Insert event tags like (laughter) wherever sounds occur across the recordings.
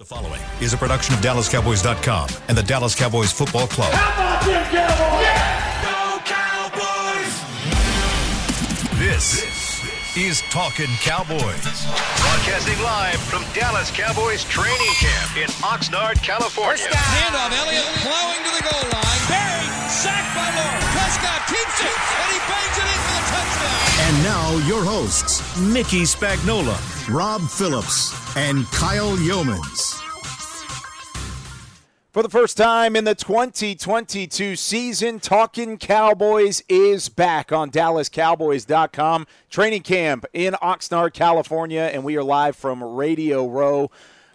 The following is a production of DallasCowboys.com and the Dallas Cowboys Football Club. How about them Cowboys? Go Cowboys! This is Talking Cowboys. Broadcasting live from Dallas Cowboys training camp in Oxnard, California. Handoff, Elliott plowing to the goal line. Barry, sacked by Lord. Prescott keeps it, and he bangs it in for the touchdown. And now your hosts, Mickey Spagnola, Rob Phillips, and Kyle Youmans. For the first time in the 2022 season, Talking Cowboys is back on DallasCowboys.com. Training camp in Oxnard, California, and we are live from Radio Row.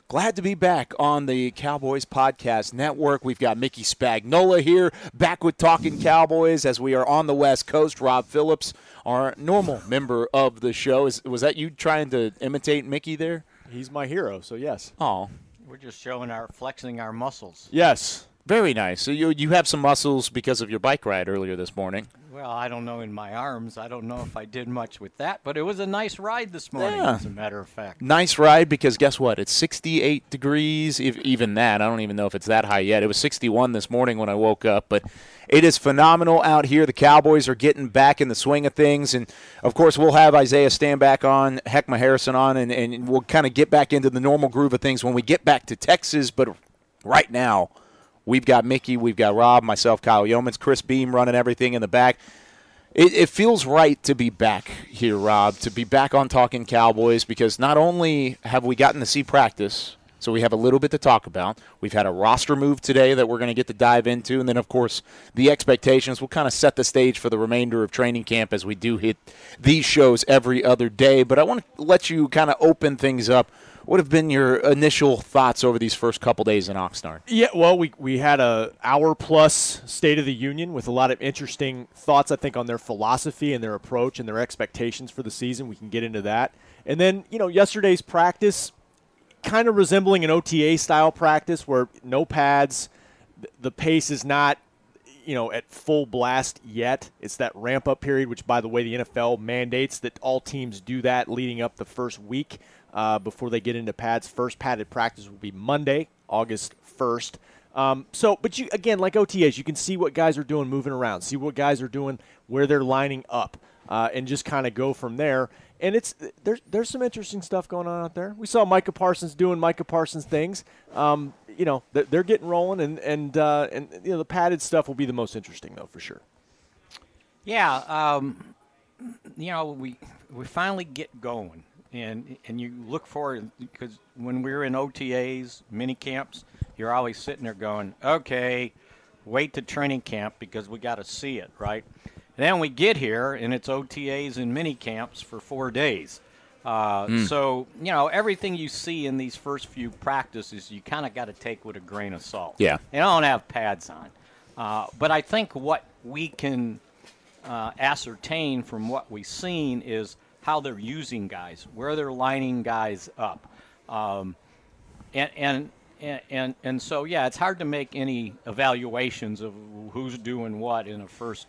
Glad to be back on the Cowboys Podcast Network. We've got Mickey Spagnola here, back with Talking Cowboys as we are on the West Coast. Rob Phillips, our normal member of the show. Is, was that you trying to imitate Mickey there? He's my hero, so yes. Oh, We're just showing our flexing our muscles. Yes. Very nice. So you you have some muscles because of your bike ride earlier this morning. Well, I don't know in my arms. I don't know if I did much with that, but it was a nice ride this morning, Yeah. as a matter of fact. nice ride because guess what? It's 68 degrees. If, even that, I don't even know if it's that high yet. It was 61 this morning when I woke up, but it is phenomenal out here. The Cowboys are getting back in the swing of things, and of course, we'll have Isaiah Stanback on, Heckma Harrison on, and, and we'll kind of get back into the normal groove of things when we get back to Texas. But right now, we've got Mickey, we've got Rob, myself, Kyle Youmans, Chris Beam running everything in the back. It, it feels right to be back here, Rob, to be back on Talking Cowboys because not only have we gotten to see practice, so we have a little bit to talk about. We've had a roster move today that we're going to get to dive into, and then of course the expectations will kind of set the stage for the remainder of training camp as we do hit these shows every other day. But I want to let you kind of open things up. What have been your initial thoughts over these first couple days in Oxnard? Yeah, well, we, we had a hour plus State of the Union with a lot of interesting thoughts, I think, on their philosophy and their approach and their expectations for the season. We can get into that. And then, you know, yesterday's practice, kind of resembling an OTA style practice where no pads, the pace is not, you know, at full blast yet. It's that ramp up period, which, by the way, the NFL mandates that all teams do that leading up the first week uh, before they get into pads. First padded practice will be Monday, August 1st. Um, so, but you again, like OTAs, you can see what guys are doing moving around, see what guys are doing, where they're lining up, uh, and just kind of go from there. And it's there's there's some interesting stuff going on out there. We saw Micah Parsons doing Micah Parsons things. Um, you know, they're, they're getting rolling, and and uh, and you know the padded stuff will be the most interesting though for sure. Yeah, um, you know, we we finally get going, and and you look forward because when we were in OTAs, mini camps, you're always sitting there going, okay, wait to training camp because we got to see it, right? And then we get here, and it's OTAs and mini camps for four days. Uh, So you know everything you see in these first few practices, you kind of got to take with a grain of salt. Yeah. they don't have pads on, uh, but I think what we can uh, ascertain from what we've seen is how they're using guys, where they're lining guys up, um, and, and and and and so yeah, it's hard to make any evaluations of who's doing what in a first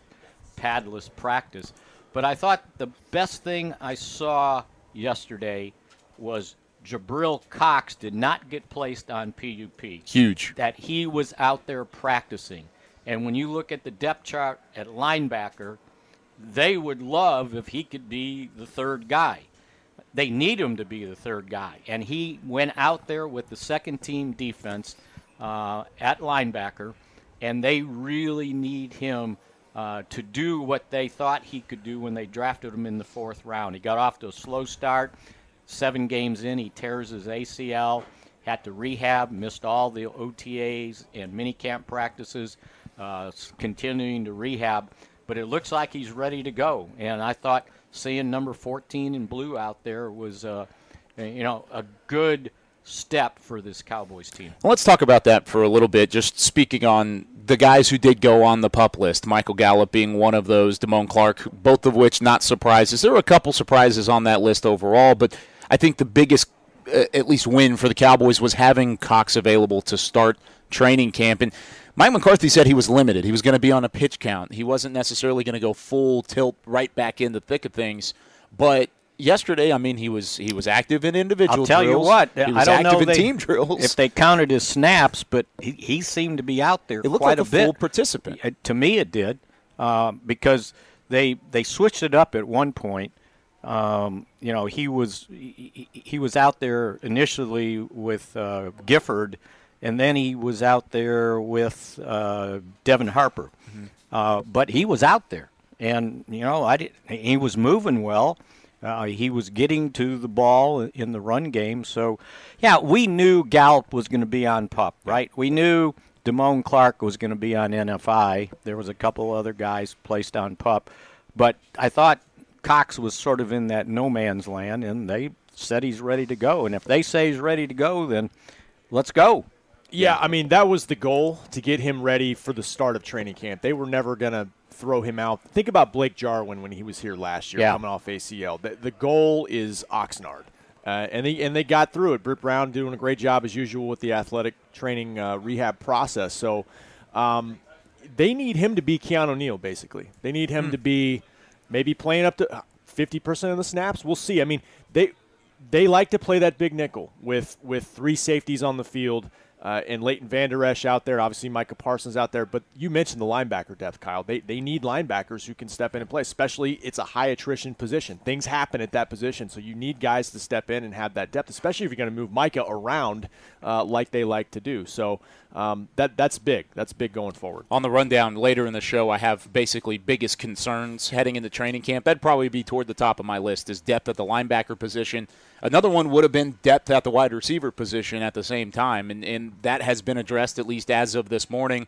padless practice. But I thought the best thing I saw yesterday was Jabril Cox did not get placed on PUP Huge. that he was out there practicing. And when you look at the depth chart at linebacker, they would love if he could be the third guy. They need him to be the third guy. And he went out there with the second team defense uh, at linebacker, and they really need him uh, to do what they thought he could do when they drafted him in the fourth round. He got off to a slow start. Seven games in, he tears his ACL, had to rehab, missed all the OTAs and minicamp practices, uh, continuing to rehab. But it looks like he's ready to go. And I thought seeing number 14 in blue out there was, uh, you know, a good step for this Cowboys team. Well, let's talk about that for a little bit. Just speaking on the guys who did go on the pup list, Michael Gallup being one of those, Damone Clark, both of which not surprises. There were a couple surprises on that list overall, but I think the biggest, uh, at least, win for the Cowboys was having Cox available to start training camp. And Mike McCarthy said he was limited. He was going to be on a pitch count. He wasn't necessarily going to go full tilt right back in the thick of things, but yesterday, I mean, he was he was active in individual I'll tell drills. you what, he I was don't active know in they- team drills. if they counted his snaps, but he, he seemed to be out there it looked quite like a, a, bit. full participant. Uh, to me, it did uh, because they they switched it up at one point. Um, you know, he was he, he- he was out there initially with uh, Gifford, and then he was out there with uh, Devin Harper. Uh, but he was out there, and you know, I did, he was moving well. Uh, he was getting to the ball in the run game. So, yeah, we knew Gallup was going to be on pup, right? We knew Damone Clark was going to be on NFI. There was a couple other guys placed on pup, but I thought Cox was sort of in that no man's land, and they said he's ready to go. And if they say he's ready to go, then let's go. Yeah, I mean that was the goal to get him ready for the start of training camp. They were never going to throw him out. Think about Blake Jarwin when he was here last year, Yeah. coming off ACL. The, the goal is Oxnard, uh, and they and they got through it. Britt Brown doing a great job as usual with the athletic training uh, rehab process. So um, they need him to be Keanu Neal. Basically, they need him to be maybe playing up to fifty percent of the snaps. We'll see. I mean they they like to play that big nickel with with three safeties on the field. Uh, and Leighton Vander Esch out there, obviously Micah Parsons out there, but you mentioned the linebacker depth, Kyle. They, they need linebackers who can step in and play, especially it's a high attrition position. Things happen at that position, so you need guys to step in and have that depth, especially if you're going to move Micah around uh, like they like to do. So um, that that's big. That's big going forward. On the rundown later in the show, I have basically biggest concerns heading into training camp. That'd probably be toward the top of my list is depth at the linebacker position. Another one would have been depth at the wide receiver position at the same time, and, and that has been addressed at least as of this morning.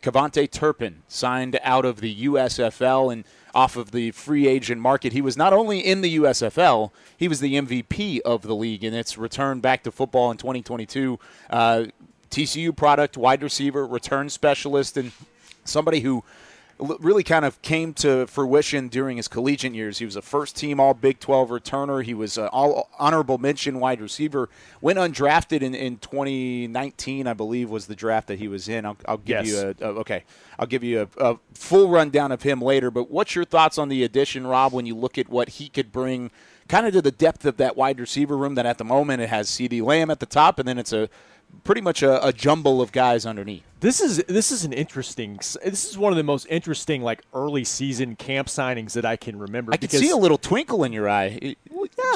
KaVontae Turpin signed out of the USFL and off of the free agent market. He was not only in the USFL, he was the MVP of the league in its return back to football in 2022. Uh, TCU product, wide receiver, return specialist, and somebody who really kind of came to fruition during his collegiate years. He was a first team All Big 12 returner. He was an all honorable mention wide receiver. Went undrafted in, in 2019, I believe, was the draft that he was in. I'll, I'll give Yes. you a, a okay. I'll give you a, a full rundown of him later. But what's your thoughts on the addition, Rob? When you look at what he could bring, kind of to the depth of that wide receiver room. That at the moment it has CeeDee Lamb at the top, and then it's a pretty much a, a jumble of guys underneath. This is this is an interesting. This is one of the most interesting like early season camp signings that I can remember. I can see a little twinkle in your eye, It-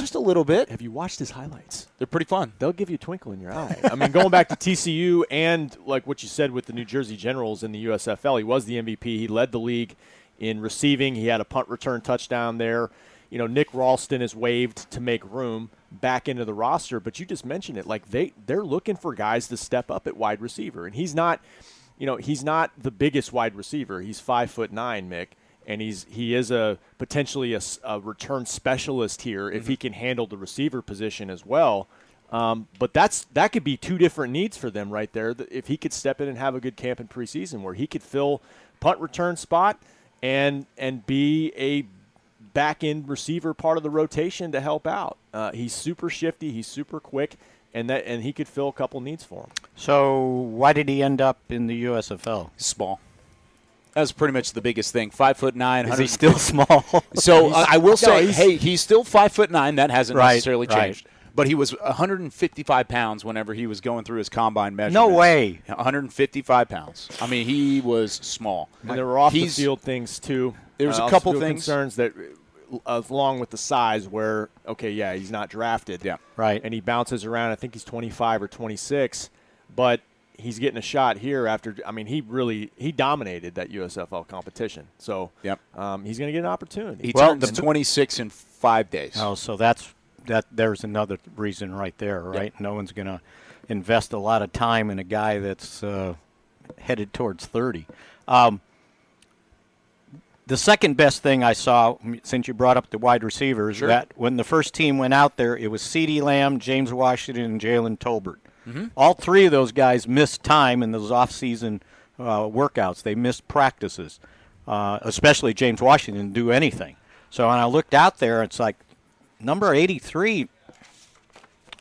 just a little bit. Have you watched his highlights? They're pretty fun. they'll give you a twinkle in your eye. I mean, going back to TCU and like what you said with the New Jersey Generals in the USFL, he was the MVP. He led the league in receiving. He had a punt return touchdown there. You know, Nick Ralston is waived to make room back into the roster, but you just mentioned it. Like they they're looking for guys to step up at wide receiver, and he's not. You know, he's not the biggest wide receiver. He's five foot nine, Mick and he's he is a potentially a, a return specialist here if he can handle the receiver position as well. Um, but that's that could be two different needs for them right there. If he could step in and have a good camp in preseason, where he could fill punt return spot and and be a back end receiver part of the rotation to help out. Uh, he's super shifty. He's super quick. And that, and he could fill a couple needs for him. So why did he end up in the USFL? Small. That's pretty much the biggest thing. Five foot nine. Is he still small? (laughs) So uh, I will say, he's- hey, he's still five foot nine. That hasn't Right, necessarily right. changed. But he was 155 pounds whenever he was going through his combine measurements. No way. 155 pounds. I mean, he was small. And there were off the field things too. There's a couple the field things. concerns that, uh, along with the size, where okay, yeah, he's not drafted, Yeah. Right. and he bounces around. I think he's 25 or 26, but he's getting a shot here after. I mean, he really he dominated that USFL competition, so Yep. um, he's going to get an opportunity. He Well, turns the- 26 in five days. Oh, so that's that. There's another reason right there, right? No one's going to invest a lot of time in a guy that's uh, headed towards 30. Um, the second best thing I saw, since you brought up the wide receivers, Sure. that when the first team went out there, it was CeeDee Lamb, James Washington, and Jalen Tolbert. All three of those guys missed time in those off-season uh, workouts. They missed practices, uh, especially James Washington didn't do anything. So when I looked out there, it's like number 83.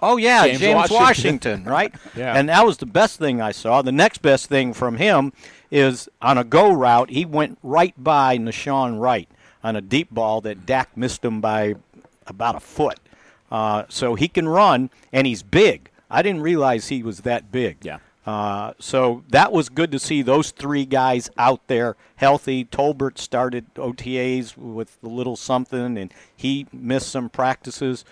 Oh yeah, James James, Washington. Washington, right? (laughs) Yeah. And that was the best thing I saw. The next best thing from him is on a go route, he went right by Nahshon Wright on a deep ball that Dak missed him by about a foot. Uh, so he can run, and he's big. I didn't realize he was that big. Yeah. Uh, so that was good to see those three guys out there healthy. Tolbert started OTAs with a little something, and he missed some practices.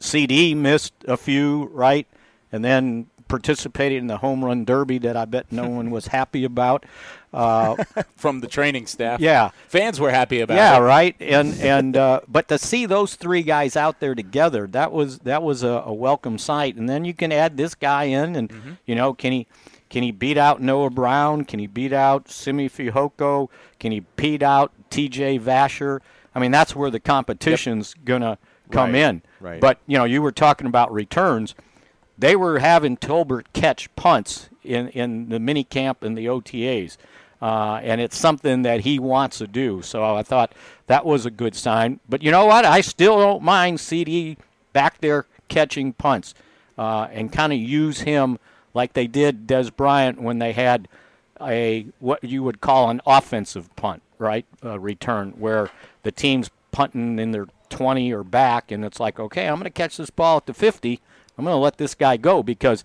CeeDee missed a few, right? And then participated in the home run derby that I bet no one was happy about. Uh, (laughs) From the training staff. Yeah. Fans were happy about yeah, it. right. And and uh, but to see those three guys out there together, that was that was a, a welcome sight. And then you can add this guy in, and Mm-hmm. you know, can he can he beat out Noah Brown? Can he beat out Simi Fehoko? Can he beat out T.J. Vasher? I mean, that's where the competition's gonna come Right, in. right. But you know, you were talking about returns. They were having Tolbert catch punts in, in the mini camp and the OTAs. Uh, and it's something that he wants to do. So I thought that was a good sign. But you know what? I still don't mind CeeDee back there catching punts uh, and kind of use him like they did Dez Bryant when they had a what you would call an offensive punt, right? Uh, return where the team's punting in their 20 or back, and it's like, okay, I'm going to catch this ball at the 50. I'm going to let this guy go because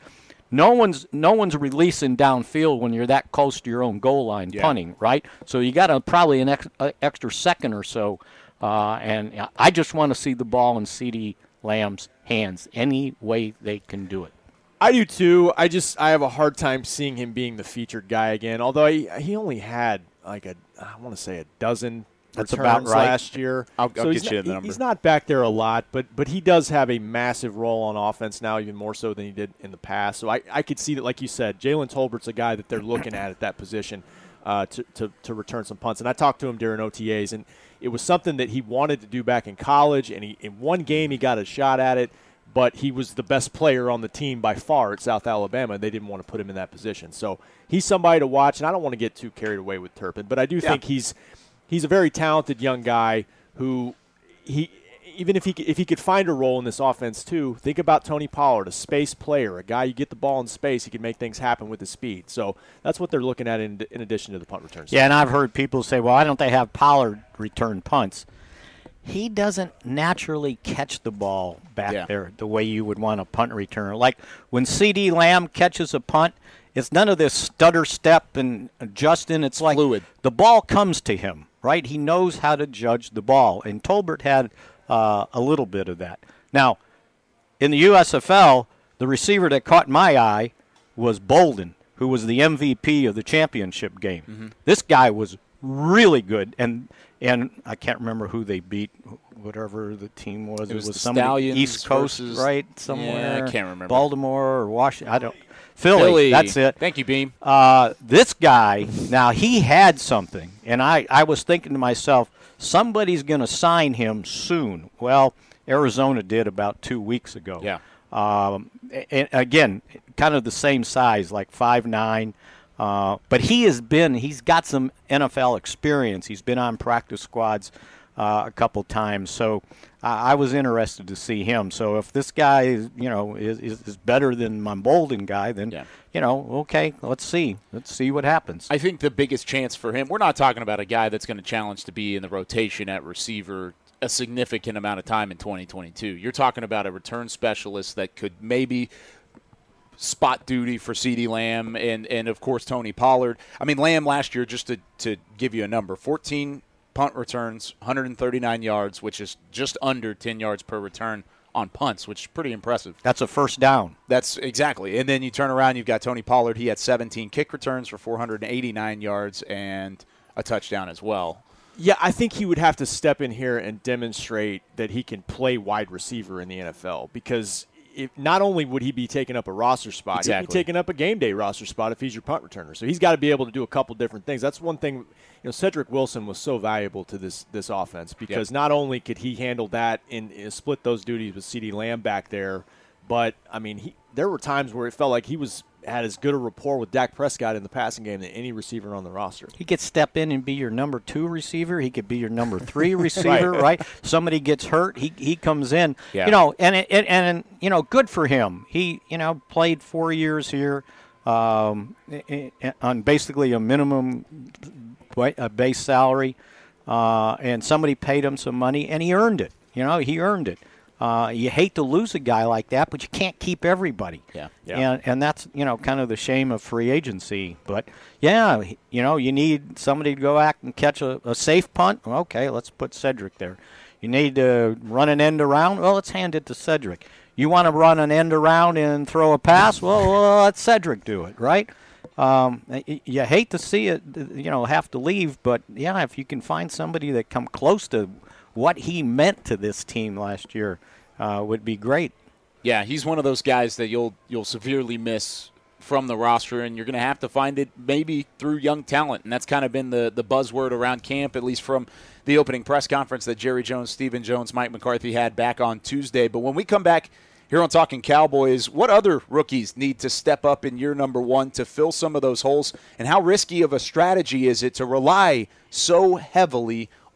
no one's no one's releasing downfield when you're that close to your own goal line punting, right? So you got a probably an ex, uh, extra second or so, uh, and I just want to see the ball in CeeDee Lamb's hands any way they can do it. I do too. I just I have a hard time seeing him being the featured guy again. Although he, he only had like a I want to say a dozen That's returns about right. last year. I'll- I'll so he's get you not, the number. He's not back there a lot, but but he does have a massive role on offense now, even more so than he did in the past. So I, I could see that, like you said, Jalen Tolbert's a guy that they're looking at at that position uh, to, to to return some punts. And I talked to him during OTAs, and it was something that he wanted to do back in college. And he in one game he got a shot at it but he was the best player on the team by far at South Alabama, and they didn't want to put him in that position. So he's somebody to watch, and I don't want to get too carried away with Turpin, but I do think he's he's a very talented young guy who he even if he could- if he could find a role in this offense too. Think about Tony Pollard, a space player, a guy you get the ball in space, he can make things happen with his speed. So that's what they're looking at in, in addition to the punt returns. Yeah, and I've heard people say, "Well, why don't they have Pollard return punts?" He doesn't naturally catch the ball back Yeah. there the way you would want a punt returner. Like when CeeDee Lamb catches a punt, it's none of this stutter step and Justin. It's like Fluid. the ball comes to him, right? He knows how to judge the ball, and Tolbert had uh, a little bit of that. Now, in the USFL, the receiver that caught my eye was Bolden, who was the MVP of the championship game. Mm-hmm. This guy was really good, and and I can't remember who they beat, whatever the team was. It was the somebody Stallions East Coast, versus- right? Yeah, I can't remember. Baltimore or Washington. I don't. Philly. Philly. That's it. Thank you, Beam. Uh, this guy, now he had something, and I, I was thinking to myself, somebody's going to sign him soon. Well, Arizona did about two weeks ago. Yeah. Um, and again, kind of the same size, like five nine. Uh, but he has been, he's got some NFL experience. He's been on practice squads uh, a couple times. So I I was interested to see him. So if this guy, is, you know, is, is, is better than my Bolden guy, then, Yeah. you know, okay, let's see. Let's see what happens. I think the biggest chance for him, we're not talking about a guy that's going to challenge to be in the rotation at receiver a significant amount of time in 2022. You're talking about a return specialist that could maybe spot duty for CeeDee Lamb and, and of course Tony Pollard. I mean Lamb last year just to, to give you a number, 14 punt returns, 139 yards, which is just under 10 yards per return on punts, which is pretty impressive. That's a first down. That's exactly. And then you turn around, you've got Tony Pollard. He had 17 kick returns for 489 yards and a touchdown as well. Yeah, I think he would have to step in here and demonstrate that he can play wide receiver in the NFL because if not only would he be taking up a roster spot, he'd be taking up a game day roster spot if he's your punt returner. So he's got to be able to do a couple different things. That's one thing. You know, Cedric Wilson was so valuable to this this offense because not only could he handle that and, and split those duties with CeeDee Lamb back there, but I mean, he there were times where it felt like he was had as good a rapport with Dak Prescott in the passing game than any receiver on the roster. He could step in and be your number two receiver. He could be your number (laughs) three receiver, right. Somebody gets hurt, he he comes in. Yeah. You know, and it, and, and you know, good for him. He you know played four years here um, on basically a minimum a base salary, uh, and somebody paid him some money, and he earned it. You know, he earned it. Uh, you hate to lose a guy like that, but you can't keep everybody. Yeah. Yeah. And, and that's, you know, kind of the shame of free agency. But, yeah, you know, you need somebody to go out and catch a, a safe punt. Okay, let's put Cedric there. You need to run an end around. Well, let's hand it to Cedric. You want to run an end around and throw a pass? Well, well let Cedric do it, right? Um, you hate to see it, you know, have to leave, but yeah, if you can find somebody that come close to what he meant to this team last year, uh, would be great. Yeah, he's one of those guys that you'll you'll severely miss from the roster, and you're going to have to find it maybe through young talent, and that's kind of been the the buzzword around camp, at least from the opening press conference that Jerry Jones, Stephen Jones, Mike McCarthy had back on Tuesday. But when we come back here on Talking Cowboys, what other rookies need to step up in year number one to fill some of those holes, and how risky of a strategy is it to rely so heavily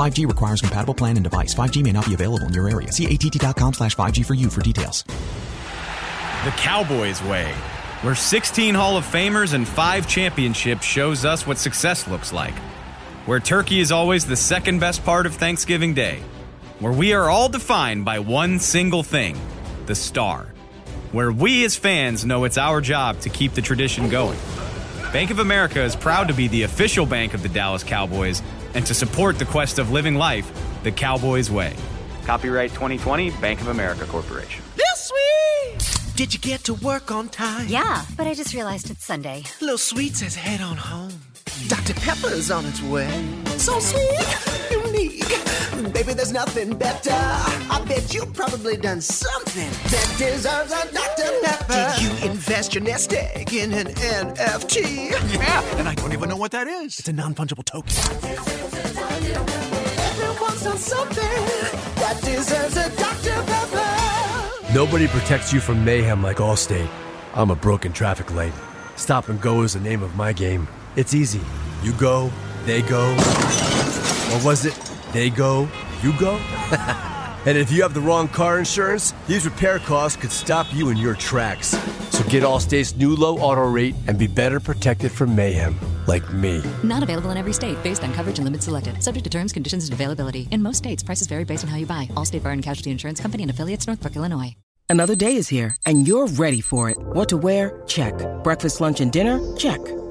5G requires compatible plan and device. 5G may not be available in your area. See att.com slash 5G for you for details. The Cowboys way, where 16 Hall of Famers and 5 championships shows us what success looks like. Where turkey is always the second best part of Thanksgiving Day. Where we are all defined by one single thing the star. Where we as fans know it's our job to keep the tradition going. Bank of America is proud to be the official bank of the Dallas Cowboys and to support the quest of living life the Cowboys way. Copyright 2020 Bank of America Corporation. This sweet! Did you get to work on time? Yeah, but I just realized it's Sunday. Little Sweet says head on home. Dr. Pepper's on its way. So sweet, unique. Baby, there's nothing better. I bet you've probably done something that deserves a Dr. Pepper. Did you invest your nest egg in an NFT? Yeah, and I don't even know what that is. It's a non fungible token. Everyone's done something that deserves a Dr. Pepper. Nobody protects you from mayhem like Allstate. I'm a broken traffic light. Stop and go is the name of my game. It's easy. You go, they go. Or was it they go, you go? (laughs) and if you have the wrong car insurance, these repair costs could stop you in your tracks. So get Allstate's new low auto rate and be better protected from mayhem, like me. Not available in every state based on coverage and limits selected. Subject to terms, conditions, and availability. In most states, prices vary based on how you buy. Allstate Bar and Casualty Insurance Company and affiliates, Northbrook, Illinois. Another day is here, and you're ready for it. What to wear? Check. Breakfast, lunch, and dinner? Check.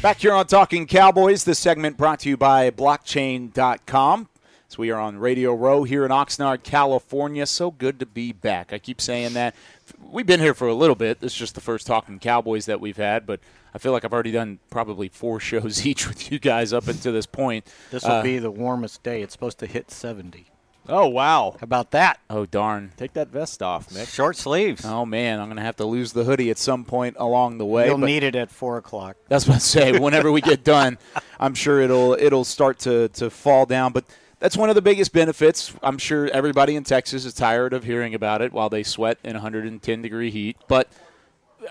Back here on Talking Cowboys, this segment brought to you by blockchain.com. So we are on Radio Row here in Oxnard, California. So good to be back. I keep saying that. We've been here for a little bit. This is just the first Talking Cowboys that we've had, but I feel like I've already done probably four (laughs) shows each with you guys up until this point. This will Uh, be the warmest day. It's supposed to hit 70. Oh, wow. How about that? Oh, darn. Take that vest off, Mick. Short sleeves. Oh, man. I'm going to have to lose the hoodie at some point along the way. You'll need it at 4 o'clock. That's what I say. (laughs) Whenever we get done, I'm sure it'll it'll start to, to fall down. But that's one of the biggest benefits. I'm sure everybody in Texas is tired of hearing about it while they sweat in 110 degree heat. But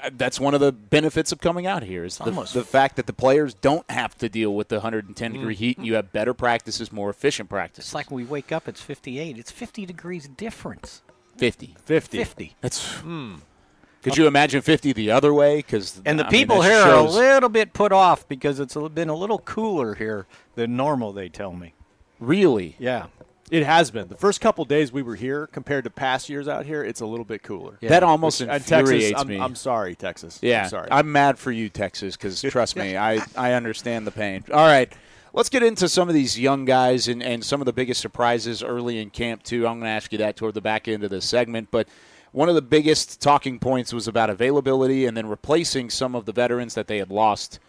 Uh, that's one of the benefits of coming out here is the, the fact that the players don't have to deal with the 110 degree mm-hmm. heat, and you have better practices, more efficient practice. It's like when we wake up, it's 58. It's 50 degrees difference. 50. 50. 50. That's. Hmm. Could you imagine 50 the other way? Because And the people here are a little bit put off because it's been a little cooler here than normal, they tell me. Really? Yeah. It has been. The first couple days we were here compared to past years out here, it's a little bit cooler. That almost Which- uh, infuriates Texas, I'm, me. I'm sorry, Texas. Yeah, I'm sorry. I'm mad for you, Texas, because (laughs) trust me, I, I understand the pain. All right, let's get into some of these young guys and, and some of the biggest surprises early in camp, too. I'm going to ask you that toward the back end of the segment. But one of the biggest talking points was about availability and then replacing some of the veterans that they had lost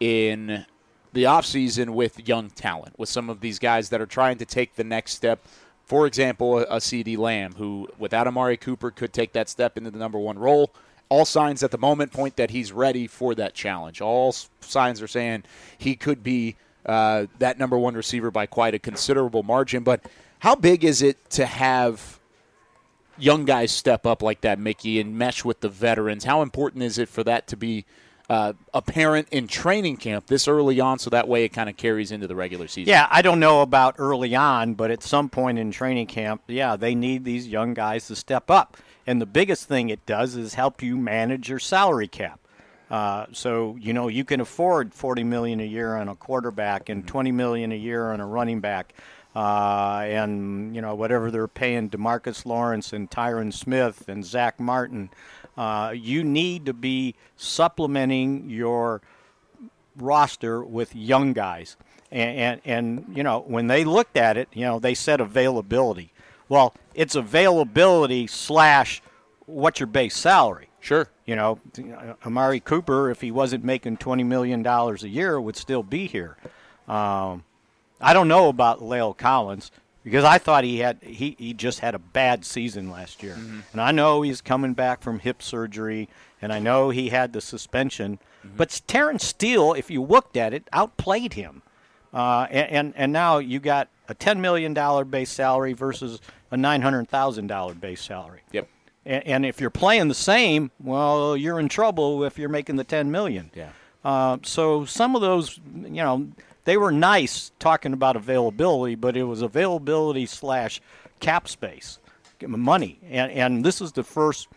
in the offseason with young talent, with some of these guys that are trying to take the next step. For example, a, CeeDee Lamb, who without Amari Cooper could take that step into the number one role. All signs at the moment point that he's ready for that challenge. All signs are saying he could be uh, that number one receiver by quite a considerable margin. But how big is it to have young guys step up like that, Mickey, and mesh with the veterans? How important is it for that to be uh, apparent in training camp this early on, so that way it kind of carries into the regular season? Yeah, I don't know about early on, but at some point in training camp, yeah, they need these young guys to step up. And the biggest thing it does is help you manage your salary cap. Uh, so you know you can afford forty million a year on a quarterback and twenty million a year on a running back, uh, and you know whatever they're paying Demarcus Lawrence and Tyron Smith and Zack Martin. Uh, you need to be supplementing your roster with young guys. And, and, and, you know, when they looked at it, you know, they said availability. Well, it's availability slash what's your base salary. Sure. You know, Amari Cooper, if he wasn't making $20 million a year, would still be here. Um, I don't know about La'el Collins because I thought he had he, he just had a bad season last year. And I know he's coming back from hip surgery and I know he had the suspension. But Terence Steele, if you looked at it, outplayed him. Uh, and, and and now you got a ten million dollar base salary versus a nine hundred thousand dollar base salary. Yep. And, and if you're playing the same, well, you're in trouble if you're making the ten million. Yeah. Uh, so some of those, you know, they were nice talking about availability, but it was availability slash cap space, money, and and this is the first.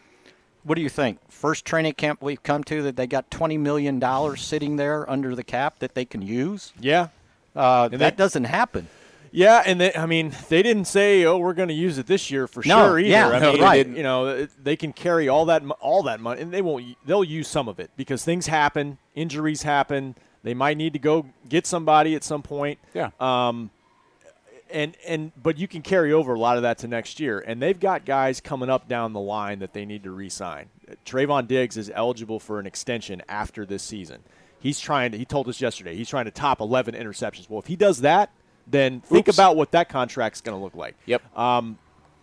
What do you think? First training camp we've come to that they got twenty million dollars sitting there under the cap that they can use. Yeah, uh, And that doesn't happen. Yeah, and they, I mean, they didn't say, "Oh, we're going to use it this year for No, sure." Either. yeah, I no, mean, right. You know, they can carry all that, all that money, and they won't. They'll use some of it because things happen, injuries happen. They might need to go get somebody at some point. Yeah. Um, and and but you can carry over a lot of that to next year, and they've got guys coming up down the line that they need to re-sign. Trevon Diggs is eligible for an extension after this season. He's trying to. He told us yesterday he's trying to top 11 interceptions. Well, if he does that, then think about what that contract's going to look like. Yep. Um,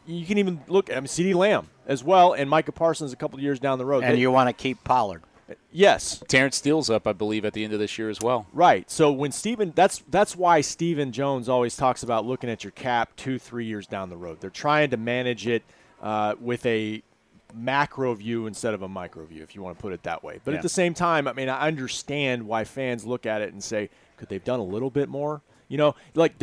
you can even look at I mean, CeeDee Lamb as well, and Micah Parsons a couple of years down the road. And They- you want to keep Pollard. Yes, Terence Steele's up, I believe, at the end of this year as well. Right. So when Stephen, that's that's why Stephen Jones always talks about looking at your cap two, three years down the road. They're trying to manage it uh, with a macro view instead of a micro view, if you want to put it that way. But Yeah. at the same time, I mean, I understand why fans look at it and say, could they've done a little bit more? You know, like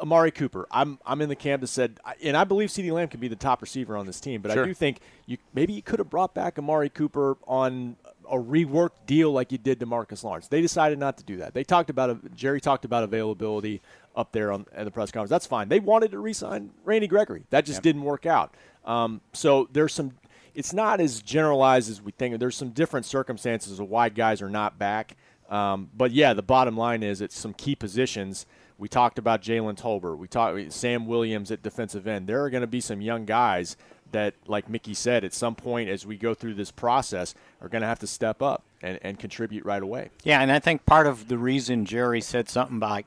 Amari Cooper. I'm I'm in the camp that said, and I believe CeeDee Lamb can be the top receiver on this team, but Sure. I do think you maybe you could have brought back Amari Cooper on a reworked deal like you did to Marcus Lawrence. They decided not to do that. They talked about Jerry talked about availability up there on at the press conference. That's fine. They wanted to re-sign Randy Gregory. That just didn't work out. Um, so there's some. It's not as generalized as we think. There's some different circumstances of why guys are not back. Um, but yeah, the bottom line is it's some key positions. We talked about Jalen Tolbert. We talked Sam Williams at defensive end. There are going to be some young guys that, like Mickey said, at some point as we go through this process, are going to have to step up and, and contribute right away. Yeah, and I think part of the reason Jerry said something about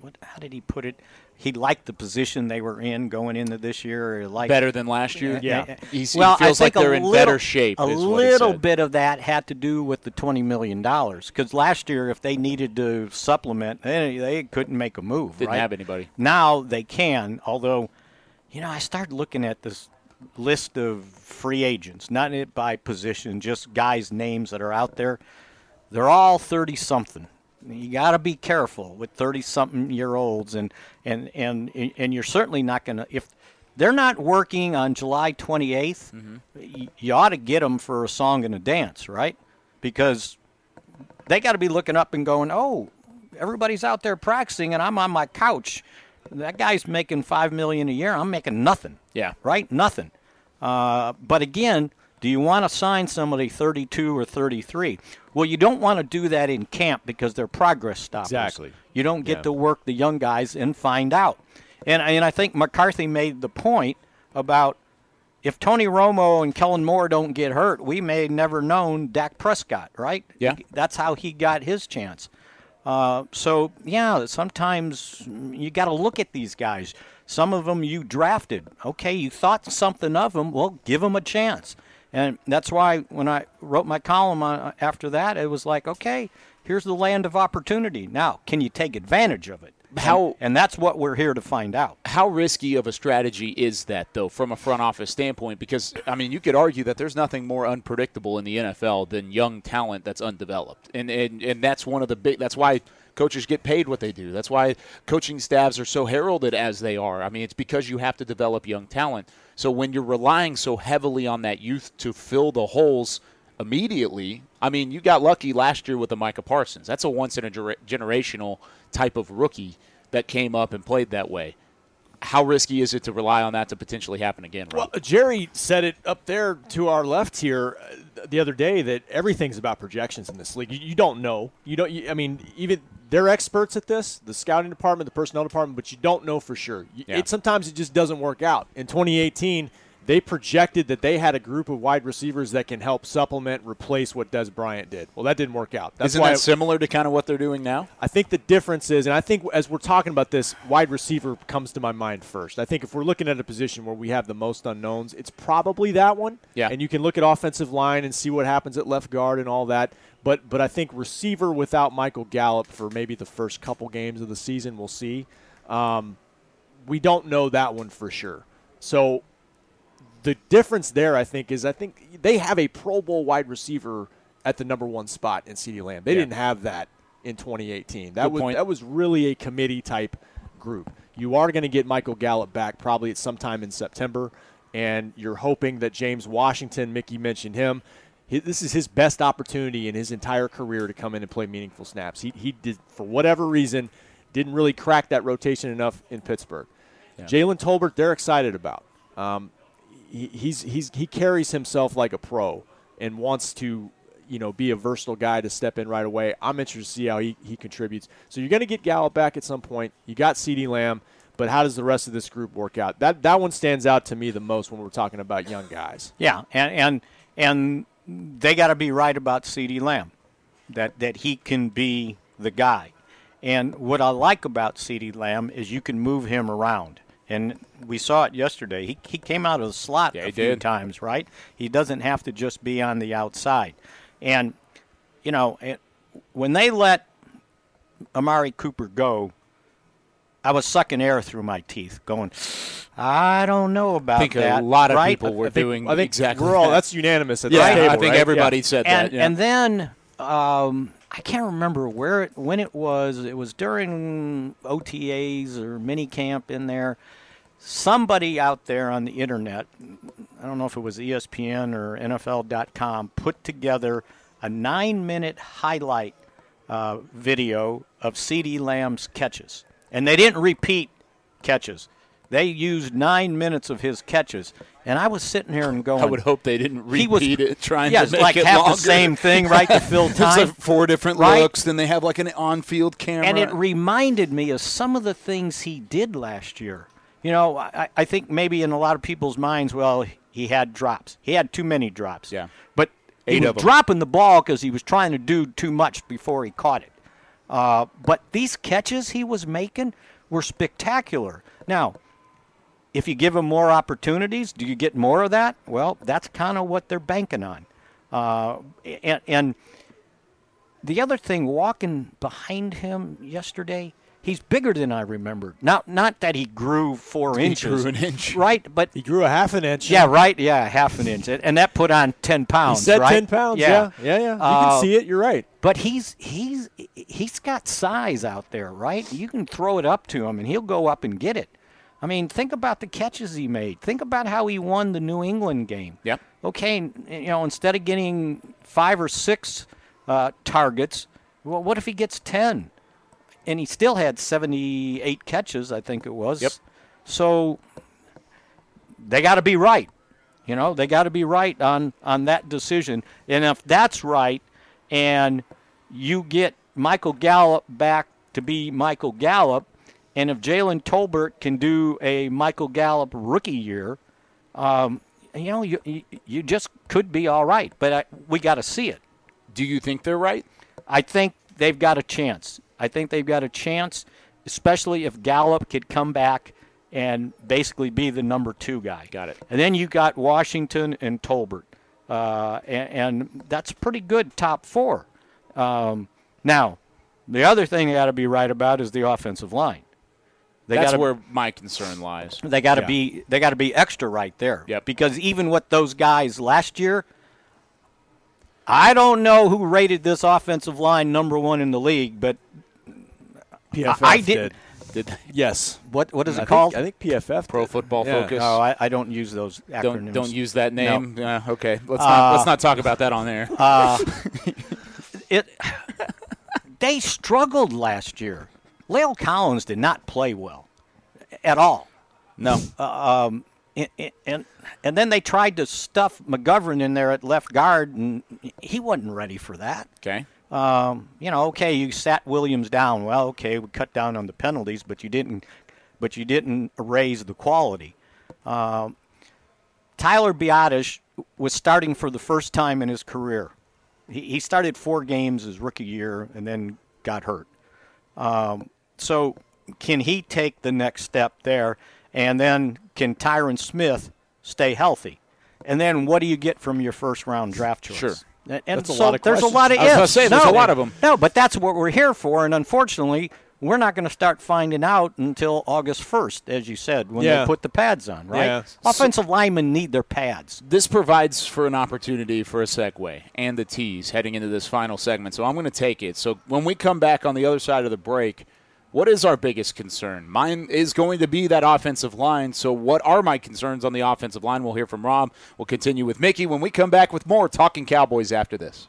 what, how did he put it? He liked the position they were in going into this year. Or like Better than last year? Yeah. Yeah. He's- he well, feels I like think they're a in better shape A is little said. bit of that had to do with the twenty million dollars because last year, if they needed to supplement, they, they couldn't make a move. Didn't right? have anybody. Now they can, although, you know, I started looking at this list of free agents, not it by position, just guys' names that are out there. They're all thirty something. You got to be careful with thirty something year olds, and and and and you're certainly not going to if they're not working on July 28th. y- You ought to get them for a song and a dance, right? Because they got to be looking up and going, "Oh, everybody's out there practicing, and I'm on my couch. That guy's making five million a year. I'm making nothing. Yeah, right, nothing. Uh, but again, do you want to sign somebody 32 or 33? Well, you don't want to do that in camp because they're progress stoppers. Exactly. You don't get Yeah. to work the young guys and find out. And and I think McCarthy made the point about if Tony Romo and Kellen Moore don't get hurt, we may never known Dak Prescott, right? Yeah. That's how he got his chance. Uh, so yeah, sometimes you got to look at these guys. Some of them you drafted. Okay, you thought something of them. Well, give them a chance. And that's why when I wrote my column on, after that, it was like, okay, here's the land of opportunity. Now, can you take advantage of it? How- and, and that's what we're here to find out. How risky of a strategy is that, though, from a front office standpoint? Because, I mean, you could argue that there's nothing more unpredictable in the NFL than young talent that's undeveloped. And, and, and that's one of the big, that's why coaches get paid what they do. That's why coaching staffs are so heralded as they are. I mean, it's because you have to develop young talent. So when you're relying so heavily on that youth to fill the holes immediately, I mean, you got lucky last year with the Micah Parsons. That's a once in a ger- generational type of rookie that came up and played that way. How risky is it to rely on that to potentially happen again, Rob? Well, Jerry said it up there to our left here the other day that everything's about projections in this league. You, you don't know. You don't. You, I mean, even they're experts at this, the scouting department, the personnel department, but you don't know for sure. Yeah. It sometimes it just doesn't work out. In 2018, they projected that they had a group of wide receivers that can help supplement, replace what Dez Bryant did. Well, that didn't work out. That's Isn't why that similar to kind of what they're doing now? I think the difference is, and I think as we're talking about this, wide receiver comes to my mind first. I think if we're looking at a position where we have the most unknowns, it's probably that one. Yeah. And you can look at offensive line and see what happens at left guard and all that. But but I think receiver without Michael Gallup for maybe the first couple games of the season, we'll see. Um, we don't know that one for sure. So the difference there, I think, is I think they have a Pro Bowl wide receiver at the number one spot in CeeDee Lamb. They Yeah. didn't have that in 2018. That Good was point. that was really a committee type group. You are going to get Michael Gallup back probably at some time in September, and you're hoping that James Washington, Mickey mentioned him. He, this is his best opportunity in his entire career to come in and play meaningful snaps. He, he did, for whatever reason, didn't really crack that rotation enough in Pittsburgh. Jalen Tolbert, they're excited about. Um, he's, he's, he carries himself like a pro and wants to, you know, be a versatile guy to step in right away. I'm interested to see how he, he contributes. So you're going to get Gallup back at some point. You got CeeDee Lamb, but how does the rest of this group work out? That that one stands out to me the most when we're talking about young guys. Yeah, and and and they got to be right about CeeDee Lamb, that that he can be the guy. And what I like about CeeDee Lamb is you can move him around. And we saw it yesterday. He, he came out of the slot a few did. times, right? He doesn't have to just be on the outside. And, you know, it, when they let Amari Cooper go, I was sucking air through my teeth, going, I don't know about I think that. a lot of right? people were I think- doing I think exactly we're all that. that's unanimous at Yeah, this table, I think right? everybody Yeah. said and that. Yeah. and then um, I can't remember where it when it was. It was during OTAs or mini camp in there. Somebody out there on the internet, I don't know if it was ESPN or NFL.com, put together a nine-minute highlight uh, video of CeeDee Lamb's catches, and they didn't repeat catches. They used nine minutes of his catches, and I was sitting here and going, I would hope they didn't He repeat was- it, trying yeah, to make like it half the same thing, right, to fill (laughs) time. like four different Right. looks. Then they have like an on-field camera. And it reminded me of some of the things he did last year. You know, I, I think maybe in a lot of people's minds, well, he had drops. He had too many drops. Yeah. But he Eight was dropping the ball because he was trying to do too much before he caught it. Uh, but these catches he was making were spectacular. Now, if you give him more opportunities, do you get more of that? Well, that's kind of what they're banking on. Uh, and, and the other thing, walking behind him yesterday, he's bigger than I remembered. Not not that he grew four He inches, grew an inch. right? But He grew a half an inch. yeah, right, yeah, half an inch, and that put on ten pounds. He pounds. said right? ten pounds. Yeah, yeah, yeah. You Uh, can see it. You're right. But he's he's he's got size out there, right? You can throw it up to him, and he'll go up and get it. I mean, think about the catches he made. Think about how he won the New England game. Yep. Okay, you know, instead of getting five or six uh, targets, well, what if he gets ten? And he still had seventy-eight catches, I think it was. Yep. So they got to be right. You know, they got to be right on on that decision. And if that's right, and you get Michael Gallup back to be Michael Gallup, and if Jalen Tolbert can do a Michael Gallup rookie year, um, you know, you you, you just could be all right, but I, we got to see it. Do you think they're right? I think they've got a chance. I think they've got a chance, especially if Gallup could come back and basically be the number two guy. Got it. And then you got Washington and Tolbert, uh, and, and that's a pretty good top four. Um, now, the other thing you got to be right about is the offensive line. They That's gotta, where my concern lies. they got to Yeah. be they got to be extra right there. Yep. Because even with those guys last year, I don't know who rated this offensive line number one in the league, but PFF I, I did. Did Yes. What what is I it think- called? I think PFF. Pro did. Football Yeah. Focus. No, I, I don't use those acronyms. Don't don't use that No. name. Uh, okay, let's Uh, not let's not talk about that on there. (laughs) Uh, (laughs) it. They struggled last year. La'el Collins did not play well at all. No. Uh, um, and, and and then they tried to stuff McGovern in there at left guard, and he wasn't ready for that. Okay. Um, you know, okay, you sat Williams down. Well, okay, we cut down on the penalties, but you didn't, but you didn't raise the quality. Um, Tyler Biadasz was starting for the first time in his career. He, he started four games his rookie year and then got hurt. Um, so, can he take the next step there? And then can Tyron Smith stay healthy? And then what do you get from your first round draft choice? Sure. And, That's a so lot of there's a lot of I ifs. say, there's no, a lot of 'em. No, but that's what we're here for. And unfortunately, we're not going to start finding out until August 1st, as you said, when Yeah. they put the pads on, right? Yeah. Offensive linemen need their pads. This provides for an opportunity for a segue and the tease heading into this final segment. So I'm going to take it. So when we come back on the other side of the break, what is our biggest concern? Mine is going to be that offensive line. So what are my concerns on the offensive line? We'll hear from Rob. We'll continue with Mickey when we come back with more Talking Cowboys after this.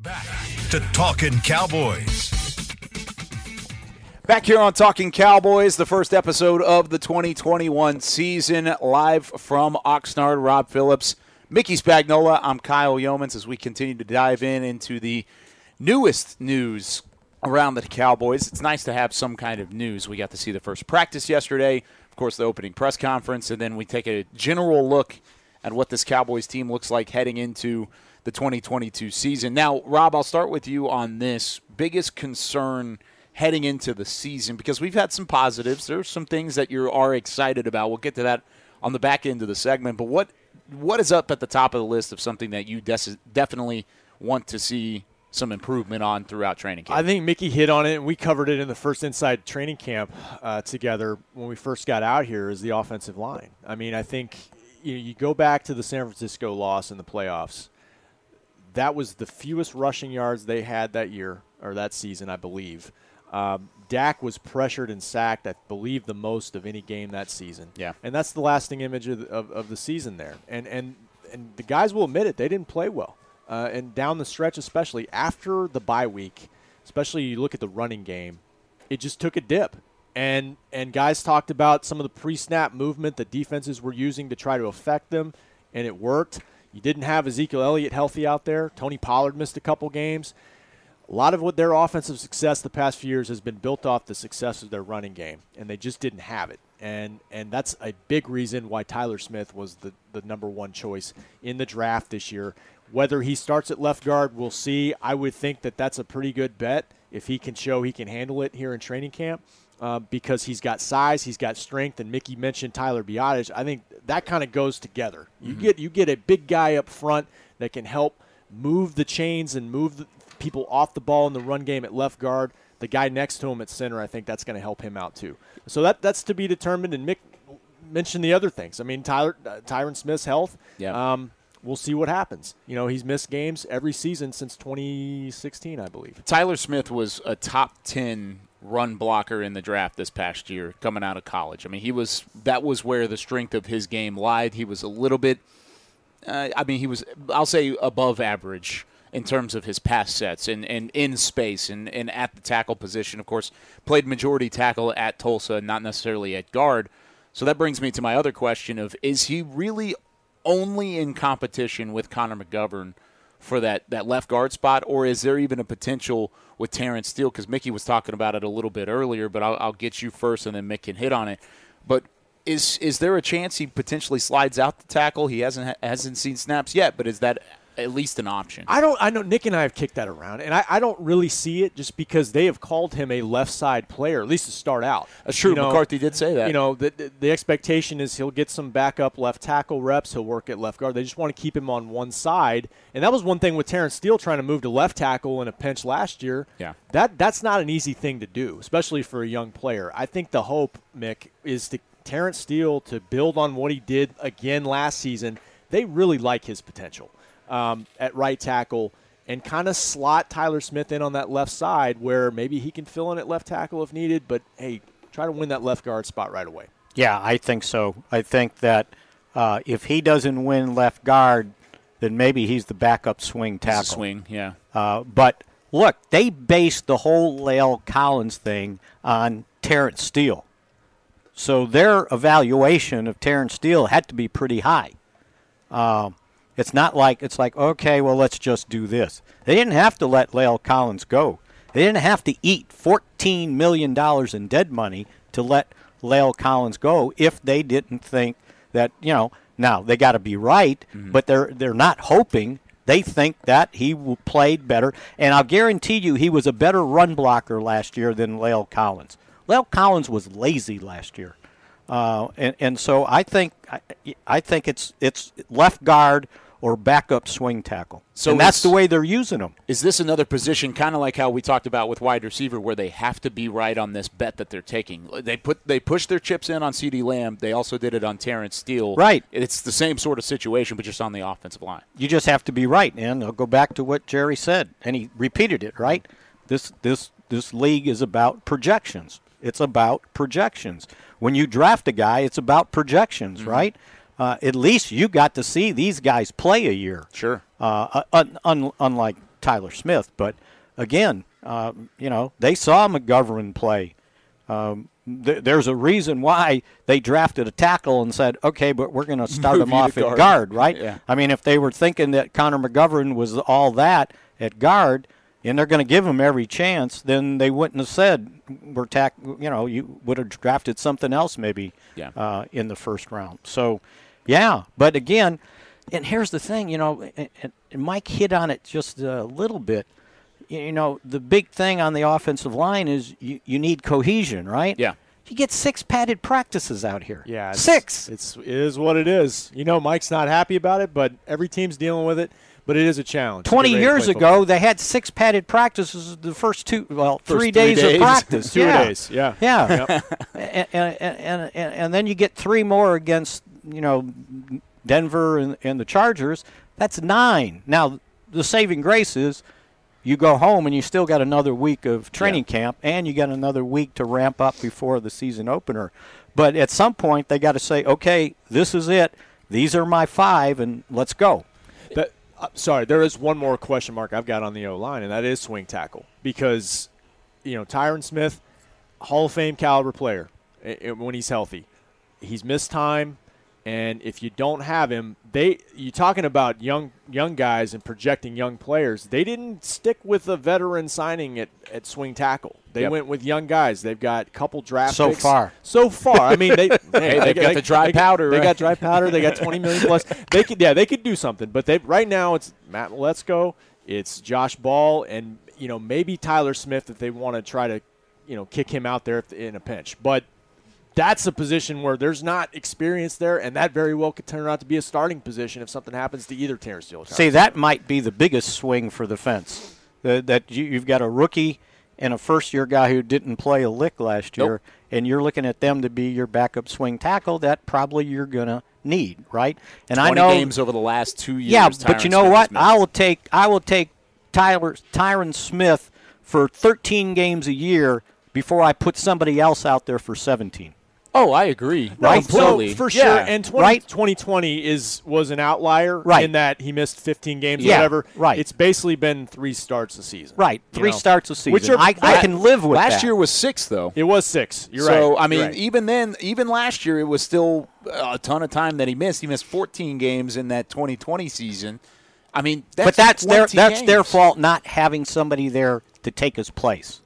Back to Talking Cowboys. Back here on Talking Cowboys, the first episode of the 2021 season, live from Oxnard. Rob Phillips, Mickey Spagnola. I'm Kyle Youmans as we continue to dive in into the newest news around the Cowboys. It's nice to have some kind of news. We got to see the first practice yesterday, of course, the opening press conference, and then we take a general look at what this Cowboys team looks like heading into the 2022 season. Now, Rob, I'll start with you on this biggest concern heading into the season because we've had some positives. There's some things that you are excited about. We'll get to that on the back end of the segment. But what what is up at the top of the list of something that you des- definitely want to see some improvement on throughout training camp? I think Mickey hit on it, and we covered it in the first inside training camp uh, together when we first got out here. Is the offensive line? I mean, I think you, you go back to the San Francisco loss in the playoffs. That was the fewest rushing yards they had that year or that season, I believe. Um, Dak was pressured and sacked, I believe, the most of any game that season. Yeah. And that's the lasting image of, of, of the season there. And, and, and the guys will admit it, they didn't play well. Uh, and down the stretch, especially after the bye week, especially you look at the running game, it just took a dip. And, and guys talked about some of the pre snap movement that defenses were using to try to affect them, and it worked. You didn't have Ezekiel Elliott healthy out there. Tony Pollard missed a couple games a lot of what their offensive success the past few years has been built off the success of their running game, and they just didn't have it. And and that's a big reason why Tyler Smith was the, the number one choice in the draft this year. Whether he starts at left guard, we'll see. I would think that that's a pretty good bet if he can show he can handle it here in training camp. Uh, because he's got size, he's got strength, and Mickey mentioned Tyler Biadasz. I think that kind of goes together. You Mhm. get you get a big guy up front that can help move the chains and move the, people off the ball in the run game at left guard. The guy next to him at center, I think that's going to help him out too. So that that's to be determined. And Mick mentioned the other things. I mean, Tyler uh, Tyron Smith's health. Yeah. Um, we'll see what happens. You know, he's missed games every season since 2016, I believe. Tyler Smith was a top 10 run blocker in the draft this past year coming out of college. I mean, he was that was where the strength of his game lied. He was a little bit uh, I mean, he was I'll say above average in terms of his pass sets and, and in space and, and at the tackle position. Of course, played majority tackle at Tulsa, not necessarily at guard. So that brings me to my other question of is he really only in competition with Connor McGovern for that, that left guard spot, or is there even a potential with Terence Steele? Because Mickey was talking about it a little bit earlier, but I'll, I'll get you first, and then Mick can hit on it. But is is there a chance he potentially slides out the tackle? He hasn't hasn't seen snaps yet, but is that at least an option? I don't. I know Nick and I have kicked that around, and I, I don't really see it just because they have called him a left side player, at least to start out. That's true. You know, McCarthy did say that. You know, the, the the expectation is he'll get some backup left tackle reps. He'll work at left guard. They just want to keep him on one side, and that was one thing with Terence Steele trying to move to left tackle in a pinch last year. Yeah. That that's not an easy thing to do, especially for a young player. I think the hope, Mick, is to Terence Steele to build on what he did again last season. They really like his potential um, at right tackle and kind of slot Tyler Smith in on that left side where maybe he can fill in at left tackle if needed. But hey, try to win that left guard spot right away. Yeah, I think so. I think that uh, if he doesn't win left guard, then maybe he's the backup swing tackle. swing, yeah. Uh, but look, they based the whole La'el Collins thing on Terence Steele. So their evaluation of Terence Steele had to be pretty high. Um, it's not like it's like okay, well let's just do this. They didn't have to let La'el Collins go. They didn't have to eat fourteen million dollars in dead money to let La'el Collins go if they didn't think that you know. Now they got to be right, but they're they're not hoping. They think that he played better, and I'll guarantee you he was a better run blocker last year than La'el Collins. La'el Collins was lazy last year. Uh, and, and so I think I, I think it's it's left guard or backup swing tackle. So and that's the way they're using them. Is this another position, kind of like how we talked about with wide receiver, where they have to be right on this bet that they're taking? They put they push their chips in on CeeDee Lamb. They also did it on Terence Steele. Right. It's the same sort of situation, but just on the offensive line. You just have to be right, and I'll go back to what Jerry said, and he repeated it. Right, this this this league is about projections. It's about projections. When you draft a guy, it's about projections, mm-hmm. right? Uh, at least you got to see these guys play a year. Sure. Uh, un- un- unlike Tyler Smith, but again, uh, you know, they saw McGovern play. Um, th- there's a reason why they drafted a tackle and said, okay, but we're going (laughs) to start Move him off at guard. guard, right? Yeah. I mean, if they were thinking that Connor McGovern was all that at guard, and they're going to give him every chance, then they wouldn't have said we're tack. You know, you would have drafted something else maybe Yeah. uh, in the first round. So, yeah, but again, and here's the thing, you know, and, and Mike hit on it just a little bit. You know, the big thing on the offensive line is you, you need cohesion, right? Yeah. You get six padded practices out here. Yeah, it's, six. It's it is what it is. You know, Mike's not happy about it, but every team's dealing with it. But it is a challenge. 20 years ago, they had six padded practices the first two, well, First three three days, days. of practice. (laughs) Two yeah. days, yeah. Yeah. Yep. and, and, and, and then you get three more against, you know, Denver and, and the Chargers. That's nine. Now, the saving grace is you go home and you still got another week of training camp and you got another week to ramp up before the season opener. But at some point, they got to say, okay, this is it. These are my five, and let's go. That, uh, sorry, there is one more question mark I've got on the O line, and that is swing tackle because you know Tyron Smith, Hall of Fame caliber player when he's healthy. He's missed time, and if you don't have him, they you talking about young young guys and projecting young players. They didn't stick with a veteran signing at, at swing tackle. They Yep. went with young guys. They've got a couple draft So picks. far. So far, I mean, they (laughs) Hey, they've got the dry they- powder, They right? got dry powder. They got 20 million plus. (laughs) They could, yeah, they could do something. But they right now it's Matt Waletzko, it's Josh Ball, and you know maybe Tyler Smith if they want to try to, you know, kick him out there in a pinch. But that's a position where there's not experience there, and that very well could turn out to be a starting position if something happens to either Terence Steele. or See, that might be the biggest swing for the fence. Uh, that you, you've got a rookie and a first-year guy who didn't play a lick last year, and you're looking at them to be your backup swing tackle. That probably you're gonna need, right? And I know games over the last two years. Yeah, Tyron but you know Smith what? I will take I will take Tyler Tyron Smith for 13 games a year before I put somebody else out there for 17. Oh, I agree. Right, completely. So for sure, Yeah, and 20, right? 2020 is was an outlier Right. in that he missed 15 games Yeah, or whatever. right. It's basically been three starts a season. Right, three know. starts a season. Which are, I, I can live with last that. year was six though. It was six. You're so right. So I mean, right. even then, even last year, it was still a ton of time that he missed. He missed 14 games in that 2020 season. I mean, that's but that's their 20 that's their fault not having somebody there to take his place.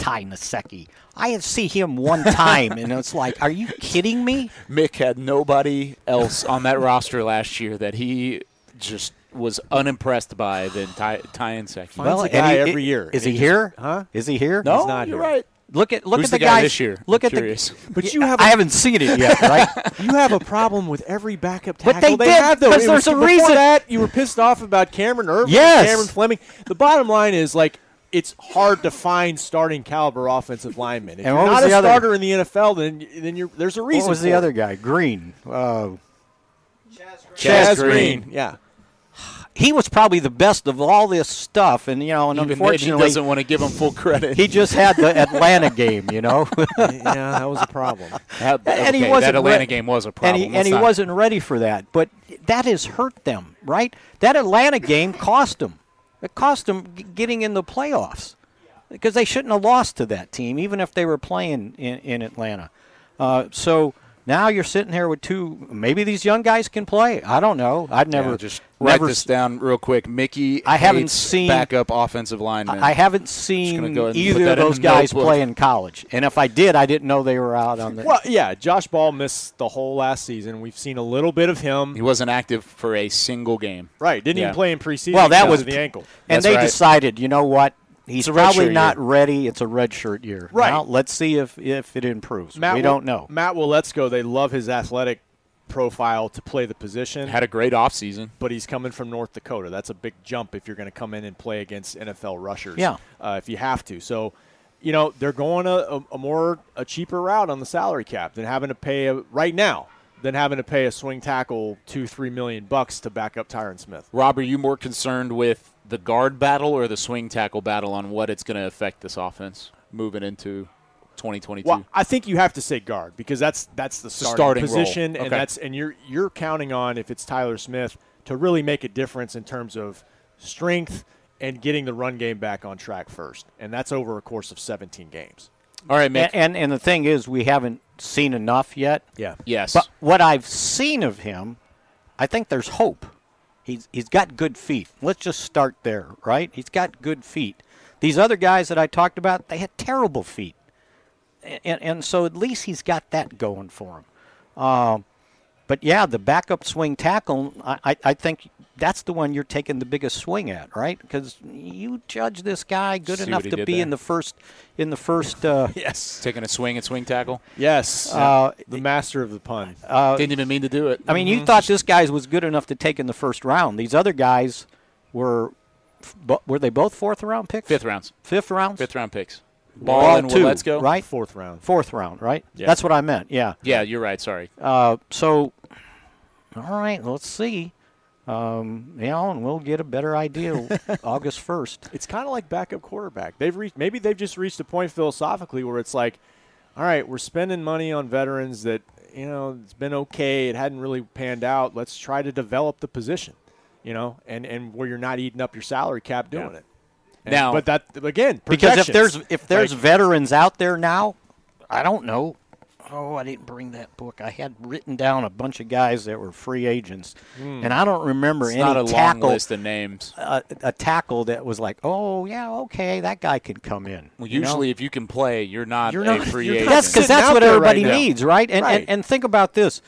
Ty Nsekhe. I see him one time, and it's like, are you kidding me? (laughs) Mick had nobody else on that roster last year that he just was unimpressed by than Ty, Ty Nsekhe. Finds a guy he- every year, Is and he he just- here? huh? Is he here? No, He's not you're here. right. Look at look Who's at the, the guy guys this year? Look I'm at curious. the. (laughs) But you have I a- haven't seen it yet, right? (laughs) you have a problem with every backup tackle. But tackle they did, have, though. 'cause It there's was- a reason- that you were pissed off about Cameron Erving, Yes. Cameron Fleming. The bottom line is like it's hard to find starting caliber offensive linemen. If And you're what was not a the other- starter in the NFL, then then you're there's a reason. What was for the it. other guy? Green. Uh, Chaz, Chaz Green. Green. Yeah. he was probably the best of all this stuff, and you know, and Even then, he unfortunately, doesn't want to give him full credit. he just had the (laughs) Atlanta game, you know. (laughs) yeah, that was a problem. That- and he wasn't that Atlanta re- game was a and problem. he, and he not- wasn't ready for that. But that has hurt them, right? That Atlanta game cost them. It cost them getting in the playoffs because they shouldn't have lost to that team, even if they were playing in, in Atlanta. Uh, so now you're sitting here with two. Maybe these young guys can play. I don't know. I'd Yeah, never just write never this down real quick. Mickey, I haven't hates seen- backup offensive linemen. I haven't seen go ahead and put either of those guys notebook. play in college. And if I did, I didn't know they were out on the. Well, yeah, Josh Ball missed the whole last season. We've seen a little bit of him. He wasn't active for a single game. Right, didn't Yeah. even play in preseason. Well, that was of the ankle. and That's they right. decided, you know what? He's It's probably not year. ready. It's a red shirt year. Right. Now, let's see if if it improves. Matt we Wil- don't know. Matt Waletzko, they love his athletic profile to play the position. Had a great offseason. but he's coming from North Dakota. That's a big jump if you're going to come in and play against NFL rushers. Yeah. uh, if you have to. So, you know, they're going a, a, a more a cheaper route on the salary cap than having to pay a, right now than having to pay a swing tackle two three million bucks to back up Tyron Smith. Rob, are you more concerned with the guard battle or the swing tackle battle on what it's going to affect this offense moving into 2022? Well, I think you have to say guard because that's that's the starting, starting role. position, and that's and you're you're counting on if it's Tyler Smith to really make a difference in terms of strength and getting the run game back on track first, and that's over a course of 17 games. All right, Mick. And, and and the thing is, we haven't seen enough yet. Yeah. yes. But what I've seen of him, I think there's hope. He's he's got good feet. Let's just start there, right? He's got good feet. These other guys that I talked about, they had terrible feet, and and so at least he's got that going for him. Um, but yeah, the backup swing tackle, I, I, I think that's the one you're taking the biggest swing at, right? Because you judge this guy good See enough to be there. in the first in the first. Uh, (laughs) yes, taking a swing at swing tackle. Yes, Uh, the master of the pun. Uh, Didn't even mean to do it. I mean, you thought this guy was good enough to take in the first round. These other guys were. F- were they both fourth round picks? Fifth rounds. Fifth rounds. Fifth round picks. Ball Ball and two, let's go. right? Fourth round. Fourth round, right? Yeah. That's what I meant. Yeah. Yeah, you're right. Sorry. Uh, so, all right, let's see. Um, you know, and we'll get a better idea (laughs) August first. It's kind of like backup quarterback. They've reached maybe they've just reached a point philosophically where it's like, all right, we're spending money on veterans that you know it's been okay. It hadn't really panned out. Let's try to develop the position, you know, and and where you're not eating up your salary cap doing Yeah. it. And- Now- but that again, Because if there's if there's Like, veterans out there now, I don't know. Oh, I didn't bring that book. I had written down a bunch of guys that were free agents, Hmm. and I don't remember It's any not a long tackle list of names. A, a tackle that was like, oh yeah, okay, that guy could come in. Well, you know? usually, if you can play, you're not You're a not, free (laughs) you're agent. That's because that's what everybody right needs, right? And, Right. and and think about this.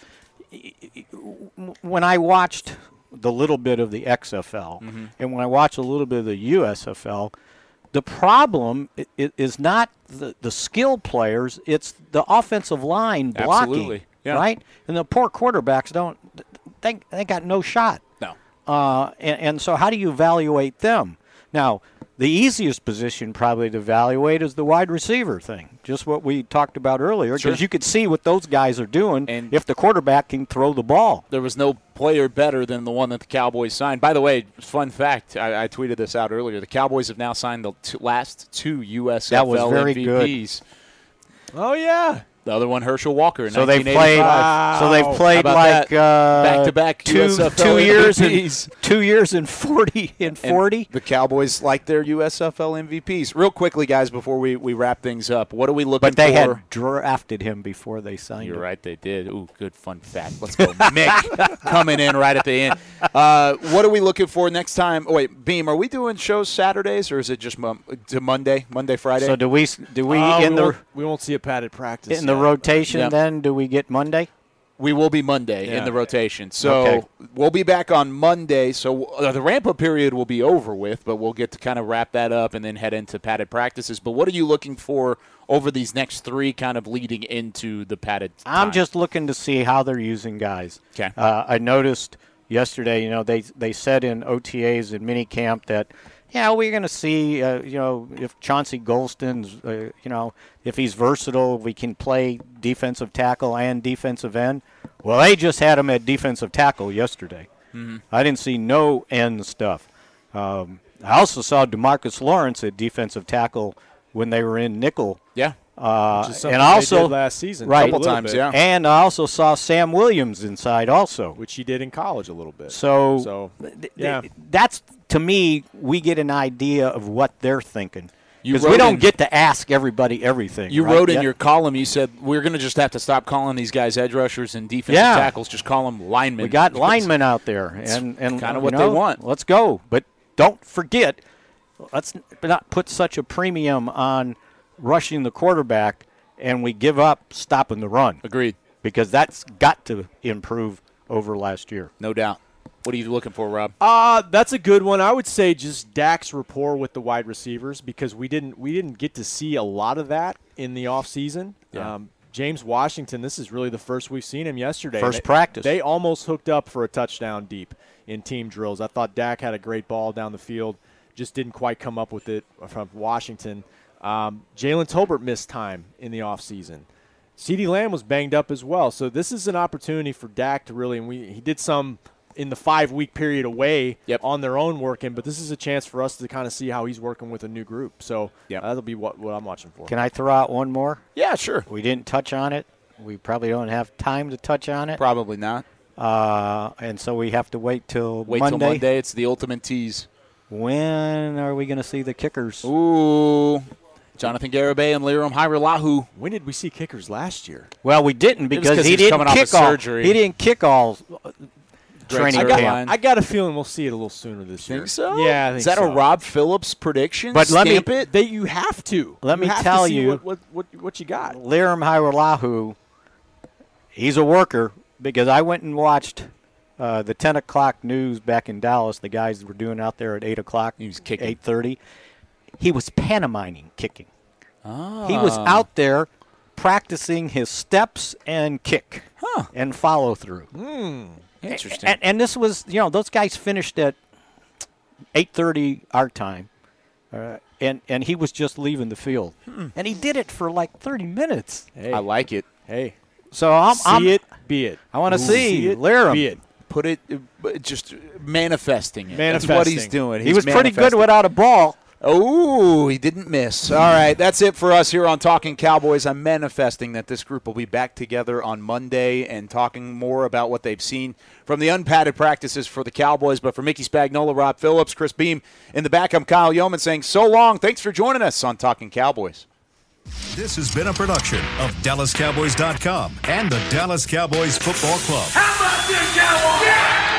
When I watched the little bit of the XFL, Mm-hmm. and when I watch a little bit of the USFL, the problem is not the, the skill players; it's the offensive line blocking, Absolutely, yeah. right? And the poor quarterbacks don't. They they got no shot. No. Uh, and, and so, how do you evaluate them? Now, the easiest position probably to evaluate is the wide receiver thing, just what we talked about earlier, because Sure. you could see what those guys are doing and if the quarterback can throw the ball. There was no player better than the one that the Cowboys signed. By the way, fun fact: I, I tweeted this out earlier. The Cowboys have now signed the two, last two USFL That was very good. Oh yeah. The other one, Herschel Walker. In So they've played. 1985. So they've played like uh, back-to-back two USFL two years MVPs. and two years and forty and And forty. the Cowboys like their USFL MVPs. Real quickly, guys, before we, we wrap things up, what are we looking But they for? had drafted him before they signed You're him. right, they did. Ooh, good fun fact. Let's go, (laughs) Mick, coming in right at the end. Uh, what are we looking for next time? Oh, wait, Beam, are we doing shows Saturdays or is it just mon- to Monday, Monday, Friday? So do we? Do we Uh, in we the won't, we won't see a padded practice in the rotation? Yep. Then do we get Monday? We will be Monday in the rotation. So Okay. we'll be back on Monday. So uh, the ramp up period will be over with, but we'll get to kind of wrap that up and then head into padded practices. But what are you looking for over these next three, kind of leading into the padded? I'm just looking to see how they're using guys. 'Kay. Uh, I noticed yesterday, you know, they they said in OTAs and minicamp that, yeah, we're going to see, uh, you know, if Chauncey Golston's, uh, you know, if he's versatile, we can play defensive tackle and defensive end. Well, they just had him at defensive tackle yesterday. Mhm. I didn't see no end stuff. Um, I also saw DeMarcus Lawrence at defensive tackle when they were in nickel. Yeah. Uh, Which is something and also last season, right? a little bit. Yeah. And I also saw Sam Williams inside also, which he did in college a little bit. So, So, th- th- yeah. that's to me. We get an idea of what they're thinking because we don't in- get to ask everybody everything. You right? wrote in Yeah. your column, you said we're going to just have to stop calling these guys edge rushers and defensive Yeah. tackles. Just call them linemen. We got linemen out there, and and kinda you what they want. Let's go, but don't forget, let's not put such a premium on rushing the quarterback, and we give up stopping the run. Agreed. Because that's got to improve over last year. No doubt. What are you looking for, Rob? Uh, that's a good one. I would say just Dak's rapport with the wide receivers because we didn't we didn't get to see a lot of that in the offseason. Yeah. Um, James Washington, this is really the first we've seen him yesterday. First They- practice. They almost hooked up for a touchdown deep in team drills. I thought Dak had a great ball down the field, just didn't quite come up with it from Washington. Um, Jalen Tolbert missed time in the offseason. CeeDee Lamb was banged up as well. So this is an opportunity for Dak to really, and we, he did some in the five week period away on their own working, but this is a chance for us to kind of see how he's working with a new group. So that'll be what, what I'm watching for. Can I throw out one more? Yeah, sure. We didn't touch on it. We probably don't have time to touch on it. Probably not. Uh, and so we have to wait till Wait Monday. till Monday. It's the ultimate tease. When are we going to see the kickers? Ooh, Jonathan Garibay and Lirim Hajrullahu. When did we see kickers last year? Well, we didn't It was because 'cause he didn't coming off kick all. surgery. He didn't kick all uh, training I got, camp. I got a feeling we'll see it a little sooner this year. Think so? Yeah, I think Is that so. a Rob Phillips prediction? But let me- Stamp it. They, you have to. Let You me have to tell see you- what, what, what, what you got. Lirim Hajrullahu, he's a worker, because I went and watched uh, the 10 o'clock news back in Dallas. The guys were doing out there at 8 o'clock. He was kicking. 8.30. He was pantomiming kicking. Oh. He was out there practicing his steps and kick and follow through. Hmm. Interesting. And, and this was, you know, those guys finished at 8.30 our time. Uh, and, and he was just leaving the field. Hmm. And he did it for like 30 minutes. Hey. I like it. Hey. So I'm, See I'm it, be it. I want to see, See it, Lirim. be it. Put it, uh, just manifesting it. That's what he's Manifesting. doing. He was pretty good without a ball. Oh, he didn't miss. All right, that's it for us here on Talking Cowboys. I'm manifesting that this group will be back together on Monday and talking more about what they've seen from the unpadded practices for the Cowboys. But for Mickey Spagnola, Rob Phillips, Chris Beam in the back, I'm Kyle Youmans saying so long. Thanks for joining us on Talking Cowboys. This has been a production of DallasCowboys.com and the Dallas Cowboys Football Club. How about this, Cowboys?